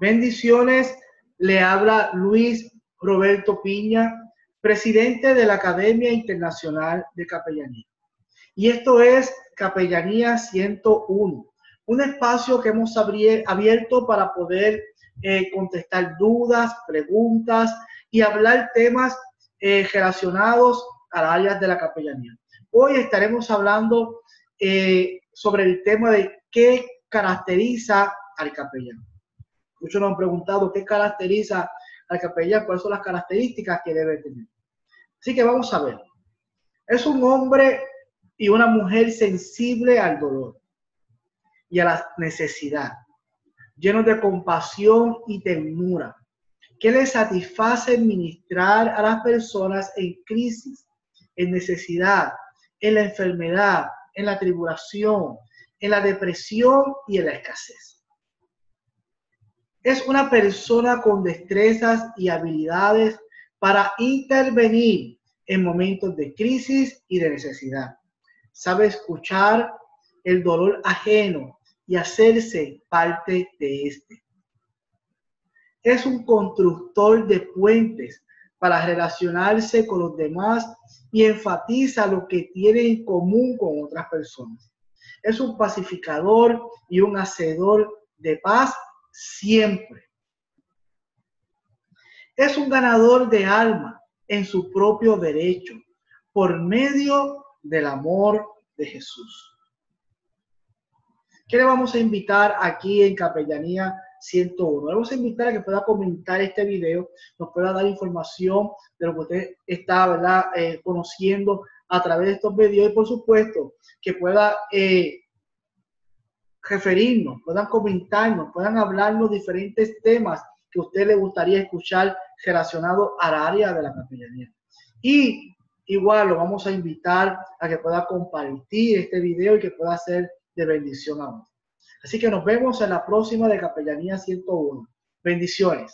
Bendiciones, le habla Luis Roberto Piña, presidente de la Academia Internacional de Capellanía. Y esto es Capellanía 101, un espacio que hemos abierto para poder eh, contestar dudas, preguntas y hablar temas eh, relacionados al área de la capellanía. Hoy estaremos hablando eh, sobre el tema de qué caracteriza al capellán. Muchos nos han preguntado qué caracteriza al capellán, cuáles son las características que debe tener. Así que vamos a ver. Es un hombre y una mujer sensible al dolor y a la necesidad, llenos de compasión y ternura, que le satisface ministrar a las personas en crisis, en necesidad, en la enfermedad, en la tribulación, en la depresión y en la escasez. Es una persona con destrezas y habilidades para intervenir en momentos de crisis y de necesidad. Sabe escuchar el dolor ajeno y hacerse parte de este. Es un constructor de puentes para relacionarse con los demás y enfatiza lo que tiene en común con otras personas. Es un pacificador y un hacedor de paz siempre. Es un ganador de alma en su propio derecho por medio del amor de Jesús. ¿Qué le vamos a invitar aquí en Capellanía 101? Le vamos a invitar a que pueda comentar este video, nos pueda dar información de lo que usted está ¿verdad? Eh, conociendo a través de estos videos y por supuesto que pueda eh, referirnos, puedan comentarnos, puedan hablarnos diferentes temas que a usted le gustaría escuchar relacionados al área de la capellanía. Y igual lo vamos a invitar a que pueda compartir este video y que pueda ser de bendición a otros. Así que nos vemos en la próxima de Capellanía 101. Bendiciones.